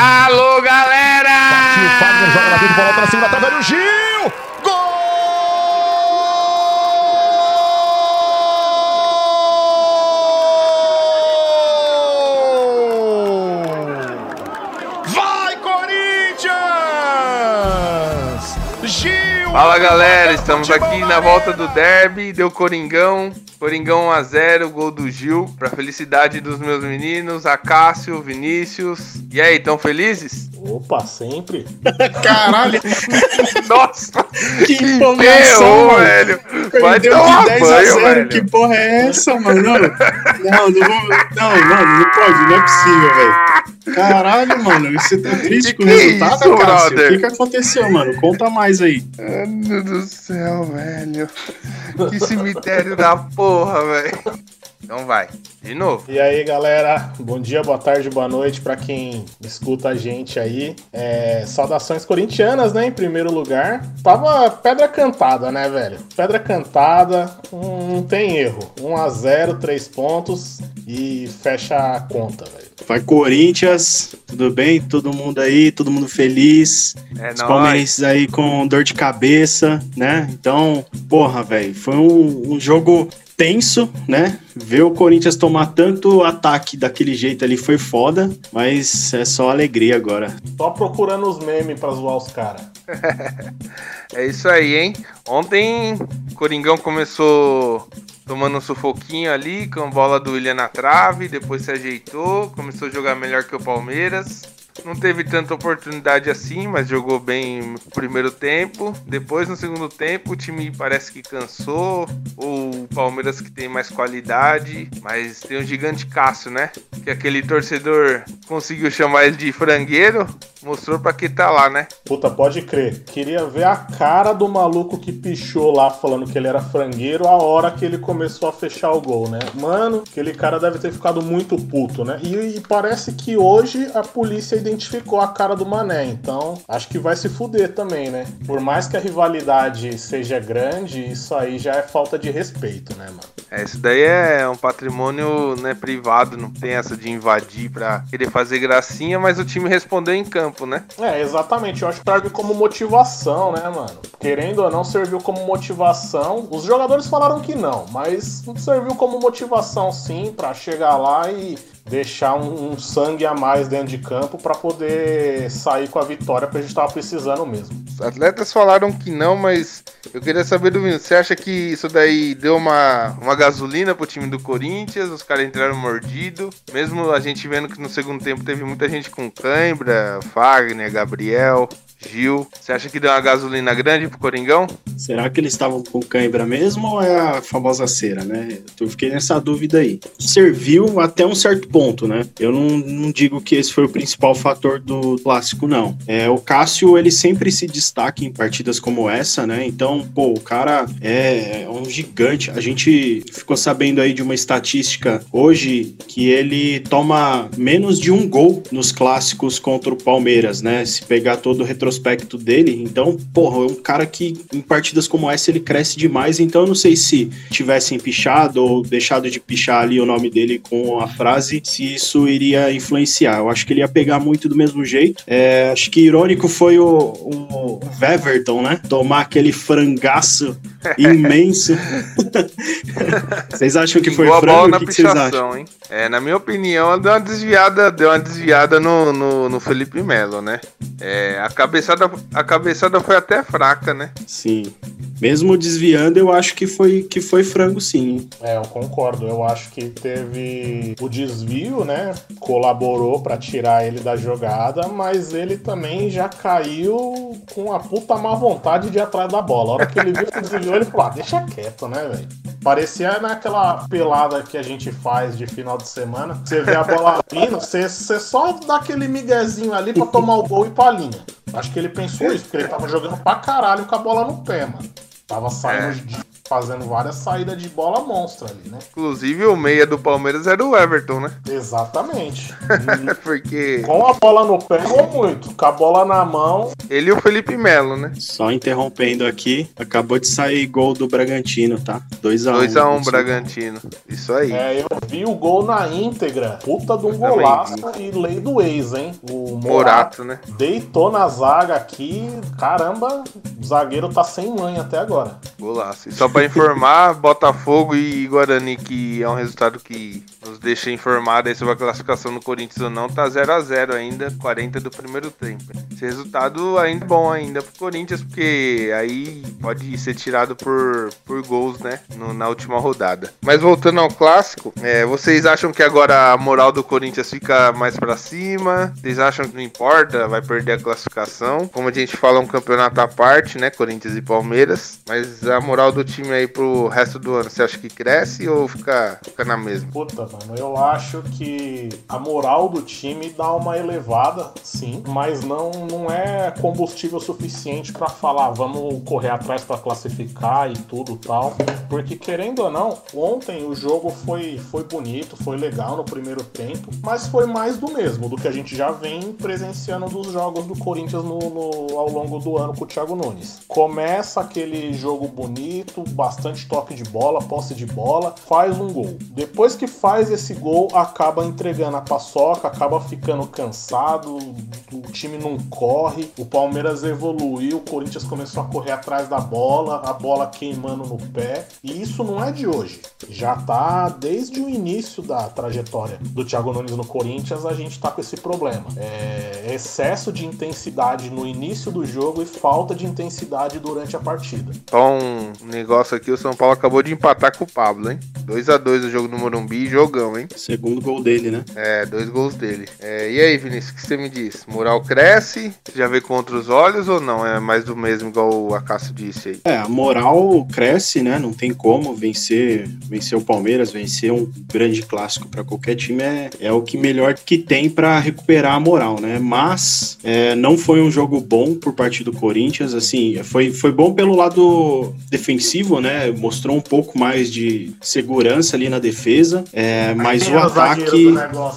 Alô, galera! Partiu o Fagner, joga na frente, bola pra cima, através do Gil! Gol! Vai, Corinthians! Gil! Fala galera, estamos aqui na volta do derby, deu Coringão, Coringão 1x0, gol do Gil, pra felicidade dos meus meninos, Acácio, Vinícius. E aí, tão felizes? Opa, sempre. Caralho, Nossa, que empolgação, velho. Vai Perdeu de 10 a banho, 0. velho. Que porra é essa, mano? Não, não, não, vou, não, mano, não pode, não é possível, velho. Caralho, mano, você tá triste Que com o é resultado, isso, Cássio? brother? O que, que aconteceu, mano? Conta mais aí. Mano do céu, velho. Que cemitério da porra, velho. Então vai, de novo. E aí, galera, bom dia, boa tarde, boa noite pra quem escuta a gente aí. É, saudações corintianas, né, em primeiro lugar. Tava pedra cantada, né, velho? Pedra cantada, hum, não tem erro. 1 a 0 3 pontos e fecha a conta, velho. Vai, Corinthians, tudo bem? Todo mundo aí, todo mundo feliz. É Os palmeirenses aí com dor de cabeça, né? Então, porra, velho, foi um, um jogo tenso, né? Ver o Corinthians tomar tanto ataque daquele jeito ali foi foda, mas é só alegria agora. Só procurando os memes pra zoar os caras. É isso aí, hein? Ontem, Coringão começou tomando um sufoquinho ali, com a bola do William na trave, depois se ajeitou, começou a jogar melhor que o Palmeiras. Não teve tanta oportunidade assim, mas jogou bem no primeiro tempo. Depois, no segundo tempo, o time parece que cansou. O Palmeiras que tem mais qualidade, mas tem um gigante Cássio, né? Que aquele torcedor conseguiu chamar ele de frangueiro, mostrou pra que tá lá, né? Puta, pode crer. Queria ver a cara do maluco que pichou lá falando que ele era frangueiro a hora que ele começou a fechar o gol, né? Mano, aquele cara deve ter ficado muito puto, né? E, e parece que hoje a polícia identificou a cara do Mané, então acho que vai se fuder também, né? Por mais que a rivalidade seja grande, isso aí já é falta de respeito, né, mano? É, isso daí é um patrimônio né, privado, não tem essa de invadir pra querer fazer gracinha, mas o time respondeu em campo, né? É, exatamente. Eu acho que serve como motivação, né, mano? Querendo ou não, serviu como motivação. Os jogadores falaram que não, mas serviu como motivação sim pra chegar lá e deixar um, um sangue a mais dentro de campo pra poder sair com a vitória, porque a gente tava precisando mesmo. Os atletas falaram que não, mas eu queria saber do Vinícius, você acha que isso daí deu uma, uma gasolina pro time do Corinthians? Os caras entraram mordido, mesmo a gente vendo que no segundo tempo teve muita gente com cãibra, Fagner, Gabriel, Gil. Você acha que deu uma gasolina grande pro Coringão? Será que eles estavam com cãibra mesmo ou é a famosa cera, né? Eu fiquei nessa dúvida aí. Serviu até um certo ponto, né? Eu não, não digo que esse foi o principal fator do clássico, não. É, o Cássio, ele sempre se destaca em partidas como essa, né? Então, pô, o cara é um gigante. A gente ficou sabendo aí de uma estatística hoje que ele toma menos de um gol nos clássicos contra o Palmeiras, né? Se pegar todo o retrospecto dele. Então, porra, é um cara que em partidas como essa ele cresce demais. Então, eu não sei se tivessem pichado ou deixado de pichar ali o nome dele com a frase, se isso iria influenciar. Eu acho que ele ia pegar muito do mesmo jeito. É, acho que irônico foi o, o, Weverton, né? Tomar aquele frangaço imenso. vocês acham que foi bola frango? na O que, que vocês acham? pichação, hein? É, na minha opinião, deu uma desviada, deu uma desviada no, no, no Felipe Melo, né? É, a cabeçada, a cabeçada foi até fraca, né? Sim. Mesmo desviando, eu acho que foi, que foi frango, sim. É, eu concordo. Eu acho que teve o desvio, né? Colaborou pra tirar ele da jogada, mas ele também já caiu com a puta má vontade de ir atrás da bola. A hora que ele viu que desviou, ele falou: ah, deixa quieto, né, velho? Parecia naquela pelada que a gente faz de final de semana. Você vê a bola vindo, você, você só dá aquele miguezinho ali pra tomar o gol e ir pra linha. Acho que ele pensou isso, porque ele tava jogando pra caralho com a bola no pé, mano. Tava saindo É. de fazendo várias saídas de bola monstra ali, né? Inclusive o meia do Palmeiras era o Everton, né? Exatamente. Porque Com a bola no pé, jogou muito. Com a bola na mão, ele e o Felipe Melo, né? Só interrompendo aqui, acabou de sair gol do Bragantino, tá? 2x1. 2x1 Bragantino. Isso aí. é, eu vi o gol na íntegra. Puta de um também golaço e lei do ex, hein? O Morato Morato, né? deitou na zaga aqui. Caramba, o zagueiro tá sem mãe até agora. Golaço. E só pra informar, Botafogo e Guarani, que é um resultado que nos deixa informado aí sobre a classificação do Corinthians ou não, tá 0 a 0 ainda, 40 do primeiro tempo. Esse resultado ainda bom ainda pro Corinthians, porque aí pode ser tirado por, por gols, né? no- na última rodada. Mas voltando ao clássico, é, vocês acham que agora a moral do Corinthians fica mais pra cima? Vocês acham que não importa, vai perder a classificação? Como a gente fala, um campeonato à parte, né? Corinthians e Palmeiras. Mas a moral do time aí pro resto do ano, você acha que cresce ou fica, fica na mesma? Puta, mano, eu acho que a moral do time dá uma elevada, sim, mas não, não é combustível suficiente pra falar, vamos correr atrás pra classificar e tudo tal. Porque querendo ou não, ontem o jogo foi, foi bonito, foi legal no primeiro tempo, mas foi mais do mesmo, do que a gente já vem presenciando dos jogos do Corinthians no, no- ao longo do ano com o Thiago Nunes. Começa aquele jogo bonito, bastante toque de bola, posse de bola, faz um gol. Depois que faz esse gol, acaba entregando a paçoca, acaba ficando cansado, o time não corre, o Palmeiras evoluiu, o Corinthians começou a correr atrás da bola, a bola queimando no pé. E isso não é de hoje. Já tá desde o início da trajetória do Thiago Nunes no Corinthians, a gente tá com esse problema. É excesso de intensidade no início do jogo e falta de intensidade durante a partida. Só um negócio aqui, o São Paulo acabou de empatar com o Pablo, hein? 2 a 2 o jogo do Morumbi, jogão, hein? Segundo gol dele, né? É, dois gols dele. É, e aí, Vinícius, o que você me diz? Moral cresce? Já vê com outros olhos ou não? É mais do mesmo, igual o Acácio disse aí? É, a moral cresce, né? Não tem como vencer, vencer o Palmeiras, vencer um grande clássico para qualquer time é, é o que melhor que tem para recuperar a moral, né? Mas é, não foi um jogo bom por parte do Corinthians, assim, foi, foi bom pelo lado defensivo, né? Mostrou um pouco mais de segurança ali na defesa, é, mas o ataque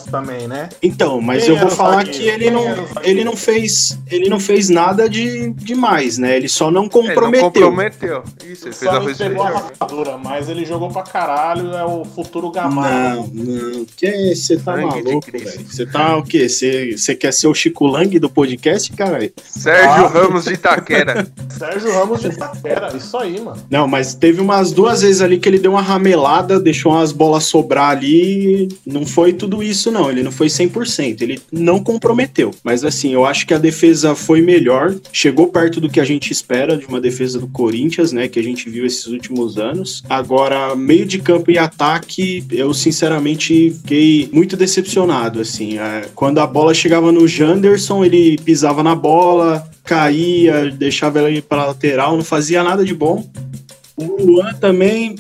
também, né? então, mas Quem eu vou falar zagueiro? que ele Quem não, ele não fez, ele não fez nada de demais, né? Ele só não Ele não comprometeu. comprometeu. Isso, ele fez Só a não coisa entregou a rapadura, mas ele jogou pra caralho, é o futuro Gamarra. Não, não. Que você tá maluco, velho? Você tá o quê? Você você quer ser o Chico Lang do podcast, cara? Sérgio Ah. Ramos de Itaquera. Sérgio Ramos de Itaquera, isso aí, mano. Não, mas teve umas duas vezes ali que ele deu uma ramelada, deixou umas bolas sobrar ali. Não foi tudo isso, não. Ele não foi 100%. Ele não comprometeu. Mas assim, eu acho que a defesa foi melhor. Chegou perto do que a gente espera de uma defesa do Corinthians, né? Que a gente viu esses últimos anos. Agora, meio de campo e ataque, eu sinceramente fiquei muito decepcionado. Assim, É, quando a bola chegava no Janderson, ele pisava na bola, caía, deixava ela ir para lateral, não fazia nada de bom. Luan também,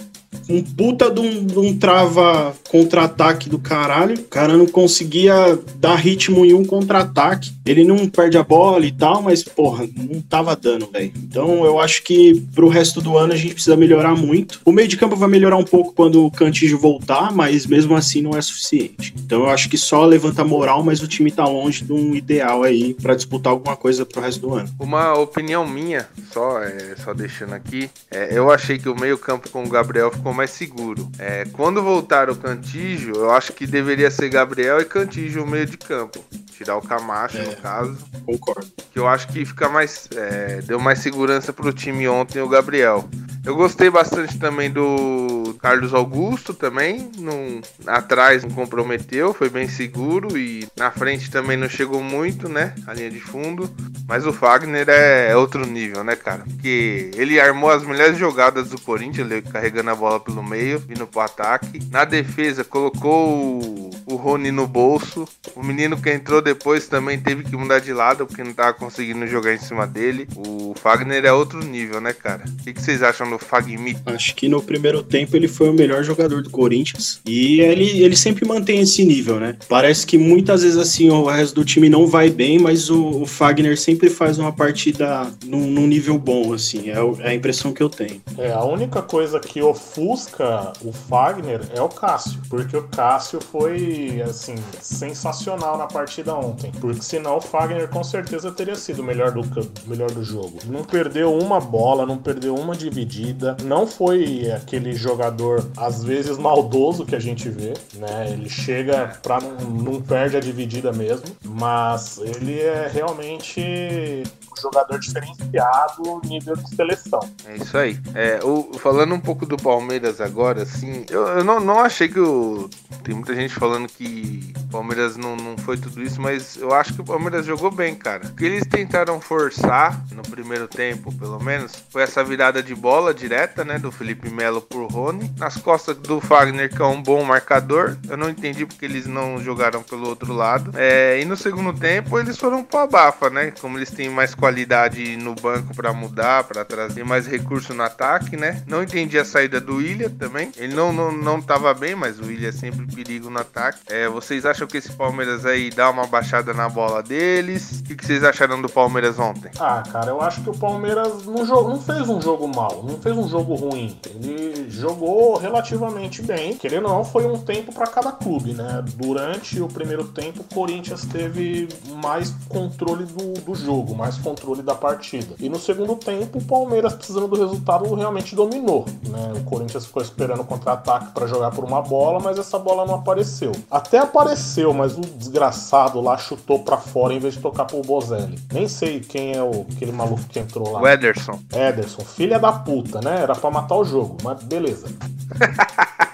um puta de um, de um trava contra-ataque do caralho. O cara não conseguia dar ritmo em um contra-ataque. Ele não perde a bola e tal, mas, porra, não tava dando, velho. Então eu acho que pro resto do ano a gente precisa melhorar muito. O meio de campo vai melhorar um pouco quando o Cantijo voltar, mas mesmo assim não é suficiente. Então eu acho que só levanta moral, mas o time tá longe de um ideal aí pra disputar alguma coisa pro resto do ano. Uma opinião minha, só, é, só deixando aqui, é, eu achei que o meio-campo com o Gabriel ficou mais seguro. É, quando voltar o Cantígio, eu acho que deveria ser Gabriel e Cantígio o meio de campo. Tirar o Camacho, É. no caso. Concordo. Que eu acho que fica mais. é, deu mais segurança pro time ontem o Gabriel. Eu gostei bastante também do Carlos Augusto também. Não, atrás não comprometeu, foi bem seguro e na frente também não chegou muito, né? A linha de fundo. Mas o Fagner é outro nível, né, cara? Porque ele armou as melhores jogadas do Corinthians, ele carregando a bola pelo meio, vindo pro ataque. Na defesa, colocou o, o Rony no bolso. O menino que entrou depois também teve que mudar de lado porque não tava conseguindo jogar em cima dele. O Fagner é outro nível, né, cara? O que, que vocês acham do Fagmi? Acho que no primeiro tempo ele foi o melhor jogador do Corinthians. E ele, ele sempre mantém esse nível, né? Parece que muitas vezes assim o resto do time não vai bem, mas o, o Fagner sempre faz uma partida num, num nível bom, assim. É, é, a impressão que eu tenho. É, a única coisa que ofusca o Fagner é o Cássio. Porque o Cássio foi, assim, sensacional na partida ontem. Porque senão o Fagner com certeza teria sido o melhor do, melhor do jogo. Não perdeu uma bola, não perdeu uma dividida. Não foi aquele jogador, às vezes, maldoso que a gente vê, né? Ele chega pra não, não perde a dividida mesmo. Mas ele é realmente jogador diferenciado nível de seleção. É isso aí. É, o, falando um pouco do Palmeiras agora, assim, eu, eu não, não achei que o. Tem muita gente falando que o Palmeiras não, não foi tudo isso, mas eu acho que o Palmeiras jogou bem, cara. O que eles tentaram forçar no primeiro tempo, pelo menos, foi essa virada de bola direta, né, do Felipe Melo por Rony, nas costas do Fagner, que é um bom marcador. Eu não entendi porque eles não jogaram pelo outro lado. É, e no segundo tempo eles foram pro abafa, né? Como eles têm mais qualidade no banco para mudar, para trazer mais recurso no ataque, né? Não entendi a saída do William também. Ele não, não, não tava bem, mas o William é sempre perigo no ataque. É, vocês acham que esse Palmeiras aí dá uma baixada na bola deles? O que, vocês acharam do Palmeiras ontem? Ah, cara, eu acho que o Palmeiras não, não fez um jogo mal, não fez um jogo ruim. Ele jogou relativamente bem. Querendo ou não, foi um tempo para cada clube, né? Durante o primeiro tempo, o Corinthians teve mais controle do, do jogo, mais controle controle da partida. E no segundo tempo, o Palmeiras, precisando do resultado, realmente dominou. Né? O Corinthians ficou esperando o contra-ataque para jogar por uma bola, mas essa bola não apareceu. Até apareceu, mas o desgraçado lá chutou para fora em vez de tocar pro Bozelli. Nem sei quem é o, aquele maluco que entrou lá. O Ederson. Ederson, filha da puta, né? Era para matar o jogo, mas beleza.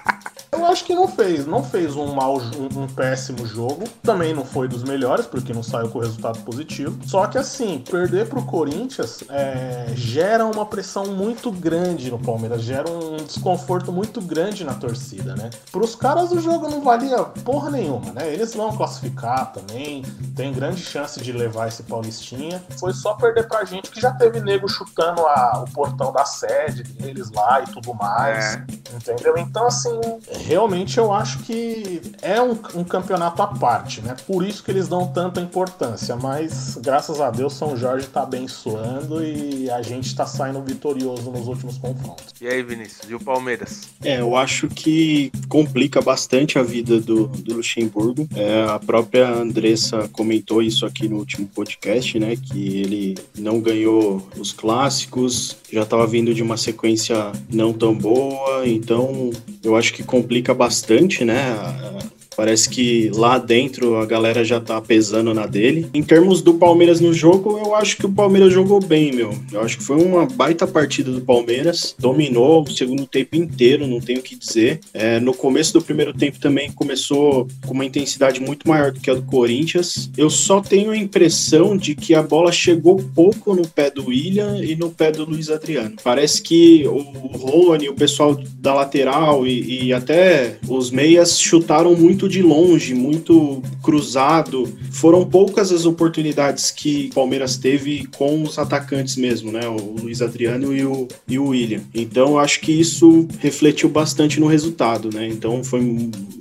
Acho que não fez, não fez um mau, um, um, péssimo jogo. Também não foi dos melhores, porque não saiu com resultado positivo. Só que assim, perder pro Corinthians é, gera uma pressão muito grande no Palmeiras, gera um desconforto muito grande na torcida, né? Pros caras o jogo não valia porra nenhuma, né? Eles vão classificar também, tem grande chance de levar esse Paulistinha. Foi só perder pra gente que já teve nego chutando a, o portão da sede deles lá e tudo mais. É. Entendeu? Então, assim, realmente eu acho que é um, um, campeonato à parte, né? Por isso que eles dão tanta importância. Mas graças a Deus São Jorge tá abençoando e a gente tá saindo vitorioso nos últimos confrontos. E aí, Vinícius, e o Palmeiras? É, eu acho que complica bastante a vida do, do Luxemburgo. É, a própria Andressa comentou isso aqui no último podcast, né? Que ele não ganhou os clássicos, já estava vindo de uma sequência não tão boa, então eu acho que complica complica bastante, né? Parece que lá dentro a galera já tá pesando na dele. Em termos do Palmeiras no jogo, eu acho que o Palmeiras jogou bem, meu. Eu acho que foi uma baita partida do Palmeiras. Dominou o segundo tempo inteiro, não tenho o que dizer. É, no começo do primeiro tempo também começou com uma intensidade muito maior do que a do Corinthians. Eu só tenho a impressão de que a bola chegou pouco no pé do William e no pé do Luiz Adriano. Parece que o Rony, o pessoal da lateral e, e até os meias chutaram muito muito de longe, muito cruzado. Foram poucas as oportunidades que o Palmeiras teve com os atacantes mesmo, né? O Luiz Adriano e o, e o William. Então, acho que isso refletiu bastante no resultado, né? Então, foi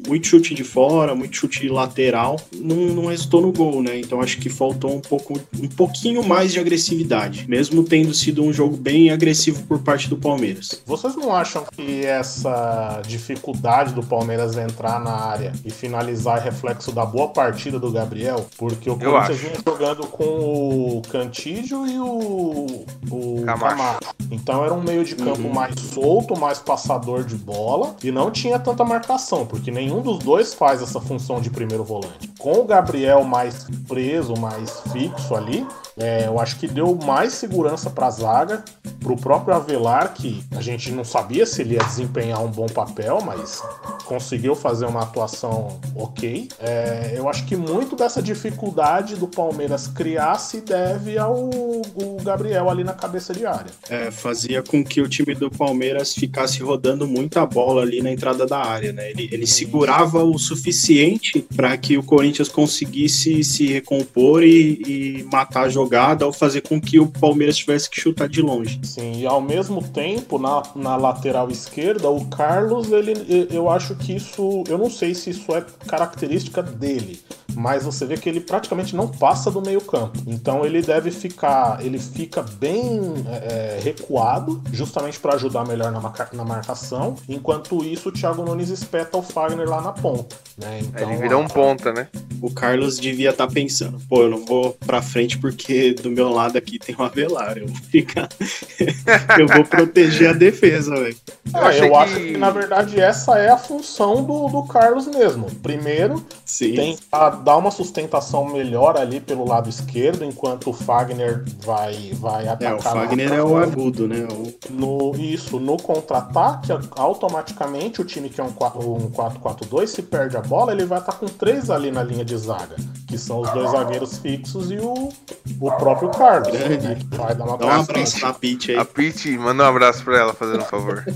muito chute de fora, muito chute lateral, não, não resultou no gol, né? Então, acho que faltou um pouco, um pouquinho mais de agressividade, mesmo tendo sido um jogo bem agressivo por parte do Palmeiras. Vocês não acham que essa dificuldade do Palmeiras entrar na área e finalizar é reflexo da boa partida do Gabriel, porque o Corinthians vinha jogando com o Cantídio e o, o Camacho. Camacho. Então era um meio de campo uhum. mais solto, mais passador de bola e não tinha tanta marcação, porque nenhum dos dois faz essa função de primeiro volante. Com o Gabriel mais preso, mais fixo ali, é, eu acho que deu mais segurança para a zaga, para o próprio Avelar, que a gente não sabia se ele ia desempenhar um bom papel, mas conseguiu fazer uma atuação ok. É, eu acho que muito dessa dificuldade do Palmeiras criar se deve ao o Gabriel ali na cabeça de área. É, fazia com que o time do Palmeiras ficasse rodando muita bola ali na entrada da área, né? Ele, ele segurava o suficiente para que o Corinthians conseguisse se recompor e, e matar a jogada ou fazer com que o Palmeiras tivesse que chutar de longe. Sim, e ao mesmo tempo, na, na lateral esquerda, o Carlos, ele, eu acho que isso, eu não sei se isso é característica dele, mas você vê que ele praticamente não passa do meio campo. Então ele deve ficar, ele fica bem é, é recuado, justamente para ajudar melhor na, marca, na marcação. Enquanto isso, o Thiago Nunes espeta o Fagner lá na ponta. Né? Então, ele vira um ponta, né? O Carlos devia estar tá pensando, pô, eu não vou para frente porque do meu lado aqui tem o Avelar, eu vou ficar, eu vou proteger a defesa, velho. É, eu, eu que... acho que na verdade essa é a função do, do Carlos mesmo. Primeiro, Sim. tentar dar uma sustentação melhor ali pelo lado esquerdo, enquanto o Fagner vai, vai atacar. É, o Fagner é o agudo, né? O... No, isso, no contra-ataque, automaticamente o time que é um 4-4-2, um se perde a bola, ele vai estar com três ali na linha de zaga, que são os dois zagueiros fixos e o, o próprio Carlos. Né, vai dar uma Dá um abraço na Pete aí. A Pete, manda um abraço pra ela, fazendo um favor.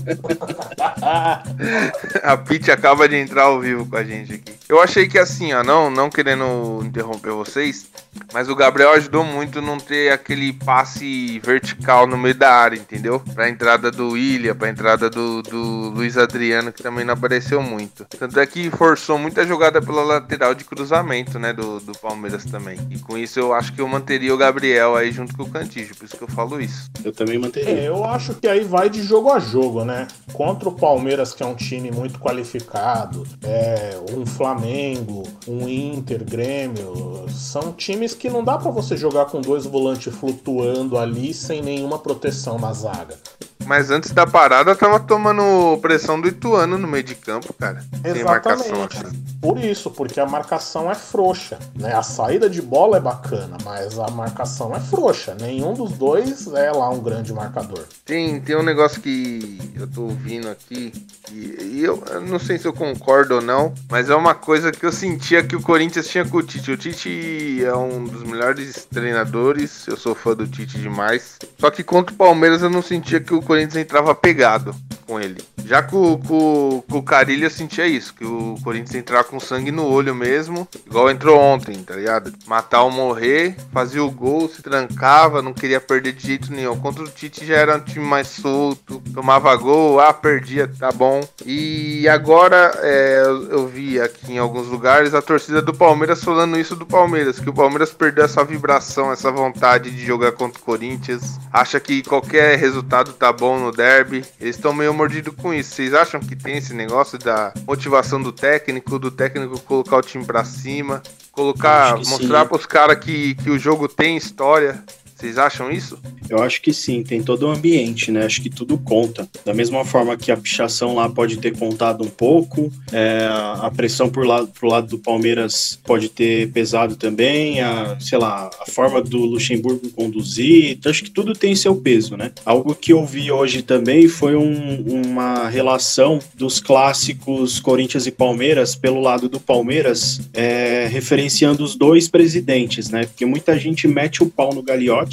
a Pete acaba de entrar ao vivo com a gente aqui. Eu achei que assim, ó, não, não querendo interromper vocês, mas o Gabriel ajudou muito não ter aquele passe vertical no meio da área, entendeu? Pra entrada do William, pra entrada do, do Luiz Adriano, que também não apareceu muito. Tanto é que forçou muita jogada pela lateral de cruzamento, né, do, do Palmeiras também. E com isso eu acho que eu manteria o Gabriel aí junto com o Cantígio, por isso que eu falo isso. Eu também manteria. É, eu acho que aí vai de jogo a jogo, né? Contra o Palmeiras, que é um time muito qualificado, é, um Flamengo, um Inter, Grêmio, são times que não dá para você jogar com dois volantes flutuando ali sem nenhuma proteção na zaga. Mas antes da parada, tava tomando pressão do Ituano no meio de campo, cara. Exatamente. assim. Por isso, porque a marcação é frouxa. Né? A saída de bola é bacana, mas a marcação é frouxa. Nenhum dos dois é lá um grande marcador. Tem, tem um negócio que eu tô ouvindo aqui, e, e eu, eu, não sei se eu concordo ou não, mas é uma coisa que eu sentia que o Corinthians tinha com o Tite. O Tite é um dos melhores treinadores, eu sou fã do Tite demais. Só que contra o Palmeiras eu não sentia que o Corinthians entrava pegado com ele. Já com, com, com o Carilho eu sentia isso, que o Corinthians entrava com sangue no olho mesmo, igual entrou ontem, tá ligado? Matar ou morrer, fazia o gol, se trancava, não queria perder de jeito nenhum. Contra o Tite já era um time mais solto, tomava gol, ah, perdia, tá bom. E agora é, eu vi aqui em alguns lugares a torcida do Palmeiras falando isso do Palmeiras, que o Palmeiras perdeu essa vibração, essa vontade de jogar contra o Corinthians, acha que qualquer resultado tá bom no derby. Eles estão meio mordidos com isso. Vocês acham que tem esse negócio da motivação do técnico, do técnico colocar o time para cima, colocar, mostrar para os caras que, que o jogo tem história? Vocês acham isso? Eu acho que sim, tem todo o ambiente, né? Acho que tudo conta. Da mesma forma que a pichação lá pode ter contado um pouco, é, a pressão por lado, pro lado do Palmeiras pode ter pesado também, a, sei lá, a forma do Luxemburgo conduzir, então, acho que tudo tem seu peso, né? Algo que eu vi hoje também foi um, uma relação dos clássicos Corinthians e Palmeiras pelo lado do Palmeiras, é, referenciando os dois presidentes, né? Porque muita gente mete o pau no Gagliotti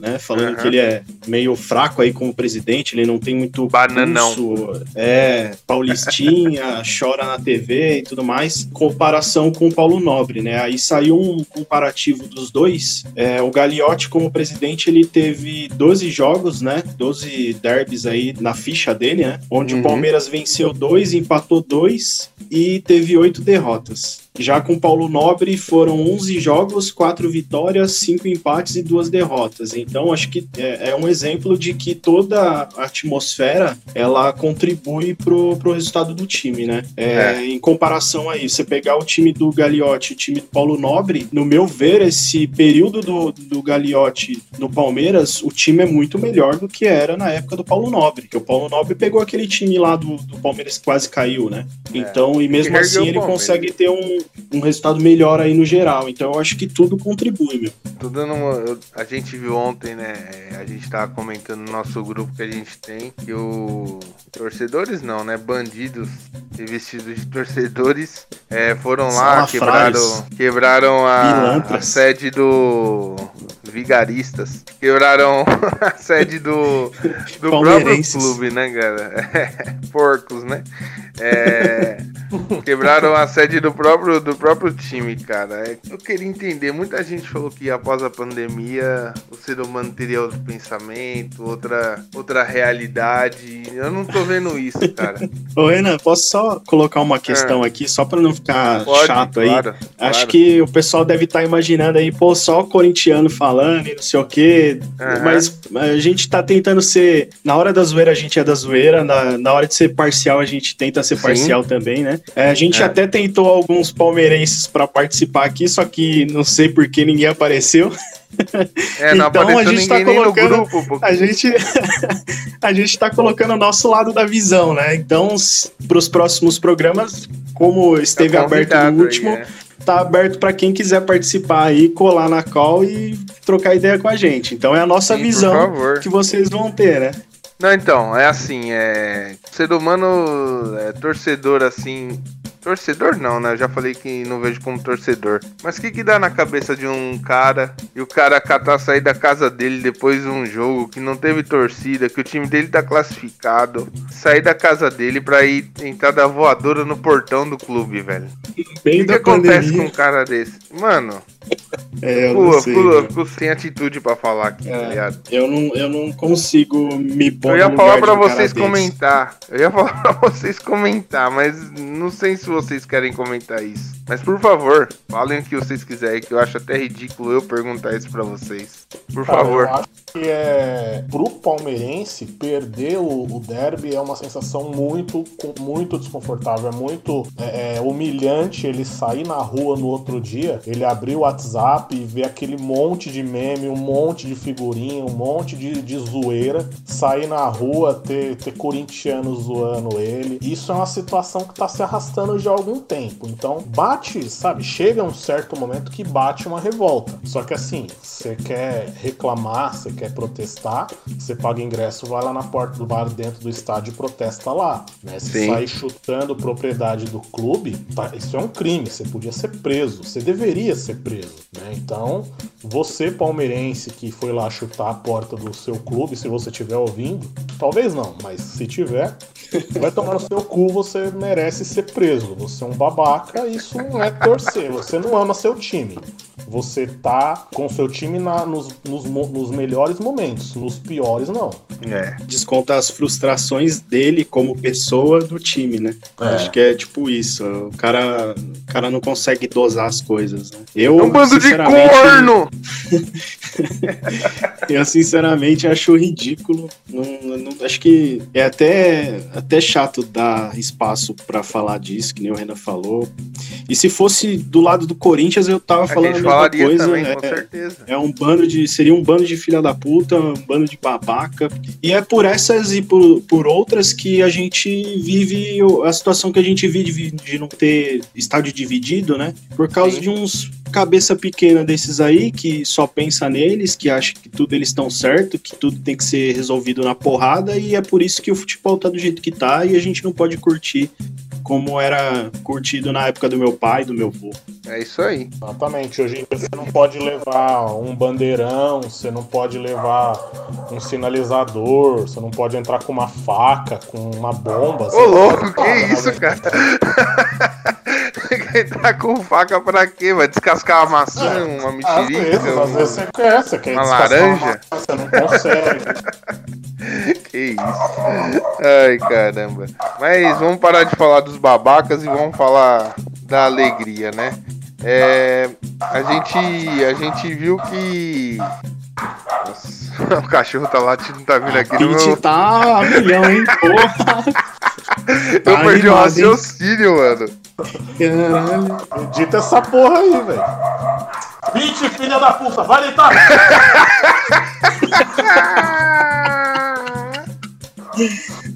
né? Falando uhum. que ele é meio fraco aí como presidente, ele não tem muito bananão. Pulso, é, paulistinha, chora na TV e tudo mais. Comparação com o Paulo Nobre, né? Aí saiu um comparativo dos dois. É, o Gagliotti como presidente, ele teve 12 jogos, né? 12 derbys aí na ficha dele, né? Onde uhum. o Palmeiras venceu dois, empatou dois e teve oito derrotas. Já com Paulo Nobre foram 11 jogos, 4 vitórias, 5 empates e 2 derrotas. Então acho que é, é um exemplo de que toda a atmosfera ela contribui pro, pro resultado do time, né? É, é. Em comparação a isso, você pegar o time do Gagliotti e o time do Paulo Nobre, no meu ver, esse período do, do Gagliotti no Palmeiras, o time é muito melhor do que era na época do Paulo Nobre. Porque o Paulo Nobre pegou aquele time lá do, do Palmeiras que quase caiu, né? É. Então, e mesmo assim ele consegue ter um, um resultado melhor aí no geral. Então eu acho que tudo contribui, meu. Tô dando uma, a gente viu ontem, né? A gente tava comentando no nosso grupo que a gente tem que o torcedores não, né? Bandidos vestidos de torcedores, é, foram lá, Salafrários. quebraram, quebraram a, a sede do Vigaristas, quebraram a sede do, do próprio clube, né, cara? Porcos, né? É, quebraram a sede do próprio, do próprio time, cara. É, Eu queria entender, muita gente falou que após a pandemia o ser humano teria outro pensamento, outra, outra realidade. Eu não tô vendo isso, cara. Ô, Renan, posso só colocar uma questão aqui, só pra não ficar É. Pode, chato aí? claro, Acho claro. que o pessoal deve estar imaginando aí, pô, só o corintiano falando e não sei o quê. Aham. Mas a gente tá tentando ser. Na hora da zoeira, a gente é da zoeira. Na, na hora de ser parcial, a gente tenta ser Sim. parcial também, né? É, a gente É. até tentou alguns palmeirenses pra participar aqui, só que não sei por que ninguém apareceu. É, Então, a gente tá no colocando- grupo. A gente, a gente tá colocando o nosso lado da visão, né? Então, para os próximos programas, como esteve Tá aberto no aí, último, é. tá aberto para quem quiser participar aí, colar na call e trocar ideia com a gente. Então é a nossa Sim, visão que vocês vão ter, né? Não, então, é assim, é. Ser humano é torcedor assim. Torcedor não, né? Eu já falei que não vejo como torcedor. Mas o que que dá na cabeça de um cara e o cara catar sair da casa dele depois de um jogo que não teve torcida, que o time dele tá classificado, sair da casa dele pra ir entrar da voadora no portão do clube, velho? O Bem que, que acontece com pandemia. um cara desse? Mano, É, eu pô, não sei. fico, né? fico sem atitude pra falar aqui, É. tá ligado? Eu não, eu não consigo me pôr Eu ia no falar lugar pra um vocês comentar. Eu ia falar pra vocês comentar, mas não sei se vocês querem comentar isso. Mas por favor, falem o que vocês quiserem, que eu acho até ridículo eu perguntar isso pra vocês. Por Cara, favor. Eu acho que é pro palmeirense perder o, o derby é uma sensação muito, muito desconfortável, é muito é, é, humilhante ele sair na rua no outro dia, ele abrir o WhatsApp e ver aquele monte de meme, um monte de figurinha, um monte de, de zoeira, sair na rua, ter, ter corintianos zoando ele. Isso é uma situação que tá se arrastando já há algum tempo. Então bate, sabe, chega um certo momento que bate uma revolta. Só que assim, você quer reclamar, você quer protestar, você paga ingresso, vai lá na porta do bar dentro do estádio e protesta lá. Né? Se sair chutando propriedade do clube, tá, isso é um crime, você podia ser preso, você deveria ser preso. Né? Então, você palmeirense que foi lá chutar a porta do seu clube, se você estiver ouvindo, talvez não, mas se tiver, vai tomar no seu cu, você merece ser preso. Você é um babaca, isso não é torcer, você não ama seu time. Você tá com seu time na- nos, nos nos melhores momentos, nos piores não. É. Desconta as frustrações dele como pessoa do time, né? É. Acho que é tipo isso. O cara, o cara não consegue dosar as coisas. Né? Eu, É um bando de sinceramente, corno! Eu sinceramente acho ridículo. Não- não- acho que é até, até chato dar espaço pra falar disso, que nem o Renan falou. E se fosse do lado do Corinthians, eu tava A falando a, mesma coisa. também, é, com certeza. é um bando de. Seria um bando de filha da puta, um bando de babaca. E é por essas e por, por outras que a gente vive a situação que a gente vive de não ter estádio dividido, né? Por causa Sim. de uns cabeça pequena desses aí que só pensa neles, que acha que tudo eles estão certo, que tudo tem que ser resolvido na porrada, e é por isso que o futebol tá do jeito que tá e a gente não pode curtir como era curtido na época do meu pai, do meu avô. É isso aí. Exatamente. Hoje em dia você não pode levar um bandeirão, você não pode levar um sinalizador, você não pode entrar com uma faca, com uma bomba. Ô, louco, que Ah, isso, cara? tá com faca pra quê? Vai descascar uma maçã, uma Às vezes, mexerica? às um- vezes você quer, você quer uma laranja? maçã, você não consegue. Que isso. Ai, caramba. Mas vamos parar de falar dos babacas e vamos falar da alegria, né? É, a gente a gente viu que Nossa, o cachorro tá latindo, tá vindo aqui no Pitch meu... tá a milhão, hein? Porra! Eu tá perdi o raciocínio, mano. Caralho. Edita essa porra aí, velho. Pitch, filha da puta, vai deitar!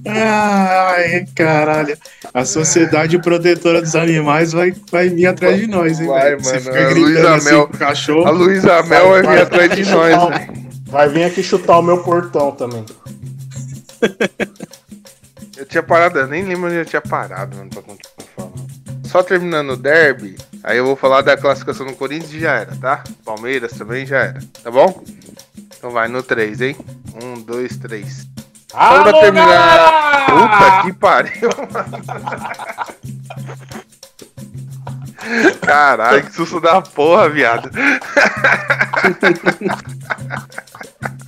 Ai, caralho. A Sociedade Protetora dos Animais vai, vai vir atrás de nós, hein, Vai, velho? Você mano. fica A gritando assim Mel- cachorro. A Luísa Mel vai vir atrás de nós, velho. Vai vir aqui chutar o meu portão também. Eu tinha parado, eu nem lembro onde eu tinha parado, mano, pra continuar. Só terminando o derby, aí eu vou falar da classificação do Corinthians e já era, tá? Palmeiras também já era, tá bom? Então vai no 3, hein? 1, 2, 3. Só pra terminar. Puta que pariu. Caralho, que susto da porra, viado.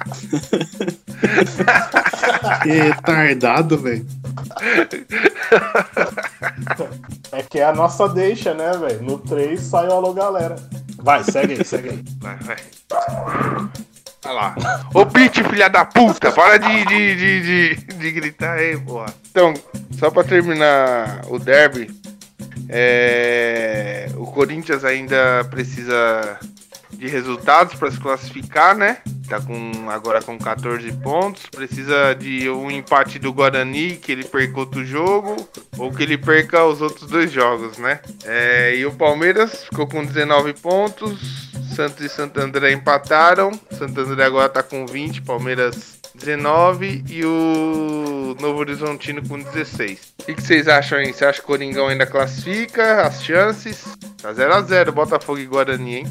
Retardado, velho. É que é a nossa deixa, né, velho? No 3 saiu alô, galera. Vai, segue aí, segue aí. Vai, vai. Olha lá. Ô Pete, filha da puta, para de, de, de, de, de gritar aí, porra. Então, só pra terminar o derby, é, o Corinthians ainda precisa de resultados para se classificar, né? Tá com, agora com 14 pontos. Precisa de um empate do Guarani, que ele perca outro jogo, ou que ele perca os outros dois jogos, né? É, e o Palmeiras ficou com 19 pontos. Santos e Santo André empataram. Santo André agora tá com 20, Palmeiras 19 e o Novo Horizontino com 16. O que, que vocês acham aí? Você acha que o Coringão ainda classifica? As chances? Tá 0x0 Botafogo e Guarani, hein?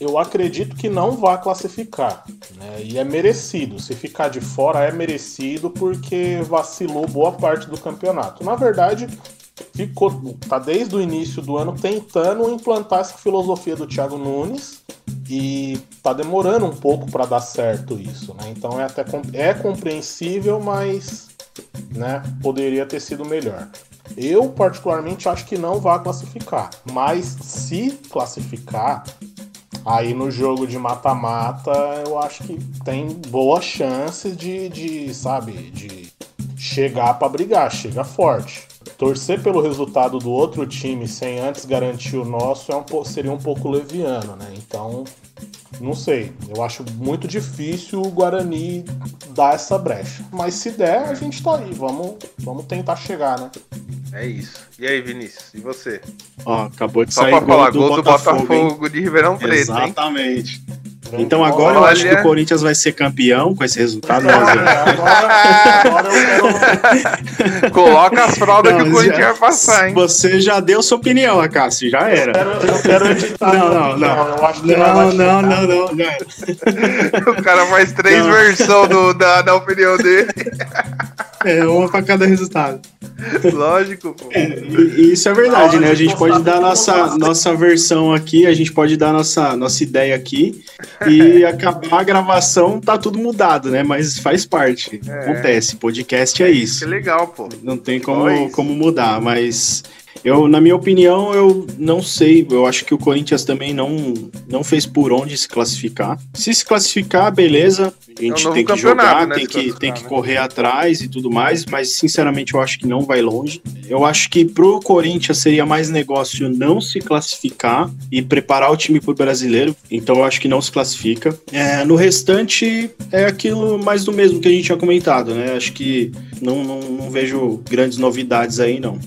Eu acredito que não vai classificar. Né? E é merecido. Se ficar de fora, é merecido porque vacilou boa parte do campeonato. Na verdade, ficou, tá desde o início do ano tentando implantar essa filosofia do Thiago Nunes e tá demorando um pouco para dar certo isso, né? Então é até é compreensível, mas né, poderia ter sido melhor. Eu particularmente acho que não vai classificar, mas se classificar, aí no jogo de mata-mata eu acho que tem boa chance de, de sabe, de chegar para brigar, chega forte. Torcer pelo resultado do outro time sem antes garantir o nosso é um, seria um pouco leviano, né? Então, não sei. Eu acho muito difícil o Guarani dar essa brecha. Mas se der, a gente tá aí. Vamos, vamos tentar chegar, né? É isso. E aí, Vinícius? E você? Ó, acabou de Só sair pra gol falar, do gol do Botafogo? Botafogo de Ribeirão Preto, hein? Então agora eu Olha. acho que o Corinthians vai ser campeão com esse resultado. Não, né, agora, agora eu quero, Coloca as fraldas que o Corinthians já- vai passar, hein? Você já deu sua opinião, Acácio, já eu era. quero, eu quero editar. Não, não, não. Eu Não, não, não, não. O cara faz três versões da, da opinião dele. É, uma pra cada resultado. Lógico, pô. E, e isso é verdade, né? A gente pode dar nossa, nossa versão aqui, a gente pode dar nossa, nossa ideia aqui e acabar a gravação, tá tudo mudado, né? Mas faz parte. Acontece. Podcast é isso. Que legal, pô. Não tem como, como mudar, mas eu, na minha opinião, eu não sei. Eu acho que o Corinthians também não, não fez por onde se classificar. Se se classificar, beleza. A gente É um tem que jogar, né, tem que, tem que né? correr atrás e tudo mais, mas sinceramente eu acho que não vai longe. Eu acho que pro Corinthians seria mais negócio não se classificar e preparar o time pro brasileiro. Então eu acho que não se classifica. É, no restante, é aquilo mais do mesmo que a gente tinha comentado, né? Acho que não, não, não vejo grandes novidades aí, não.